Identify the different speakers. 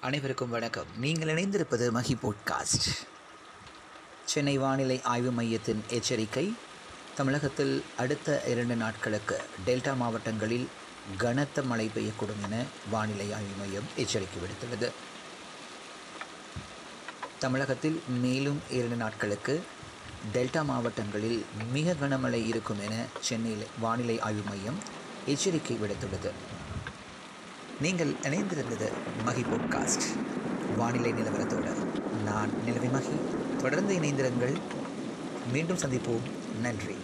Speaker 1: அனைவருக்கும் வணக்கம். நீங்கள் இணைந்திருப்பது மஹி போட்காஸ்ட் சென்னை வானிலை ஆய்வு மையத்தின் எச்சரிக்கை தமிழகத்தில் அடுத்த இரண்டு நாட்களுக்கு டெல்டா மாவட்டங்களில் கனத்த மழை பெய்யக்கூடும் என வானிலை ஆய்வு மையம் எச்சரிக்கை விடுத்துள்ளது. தமிழகத்தில் மேலும் இரண்டு நாட்களுக்கு டெல்டா மாவட்டங்களில் மிக கனமழை இருக்கும் என சென்னையில் வானிலை ஆய்வு மையம் எச்சரிக்கை விடுத்துள்ளது. நீங்கள் இணைந்திருந்தது மகி போட்காஸ்ட் வானிலை நிலவரத்தோடு நான் நிலவி மகி. தொடர்ந்து இணைந்திருங்கள். மீண்டும் சந்திப்போம். நன்றி.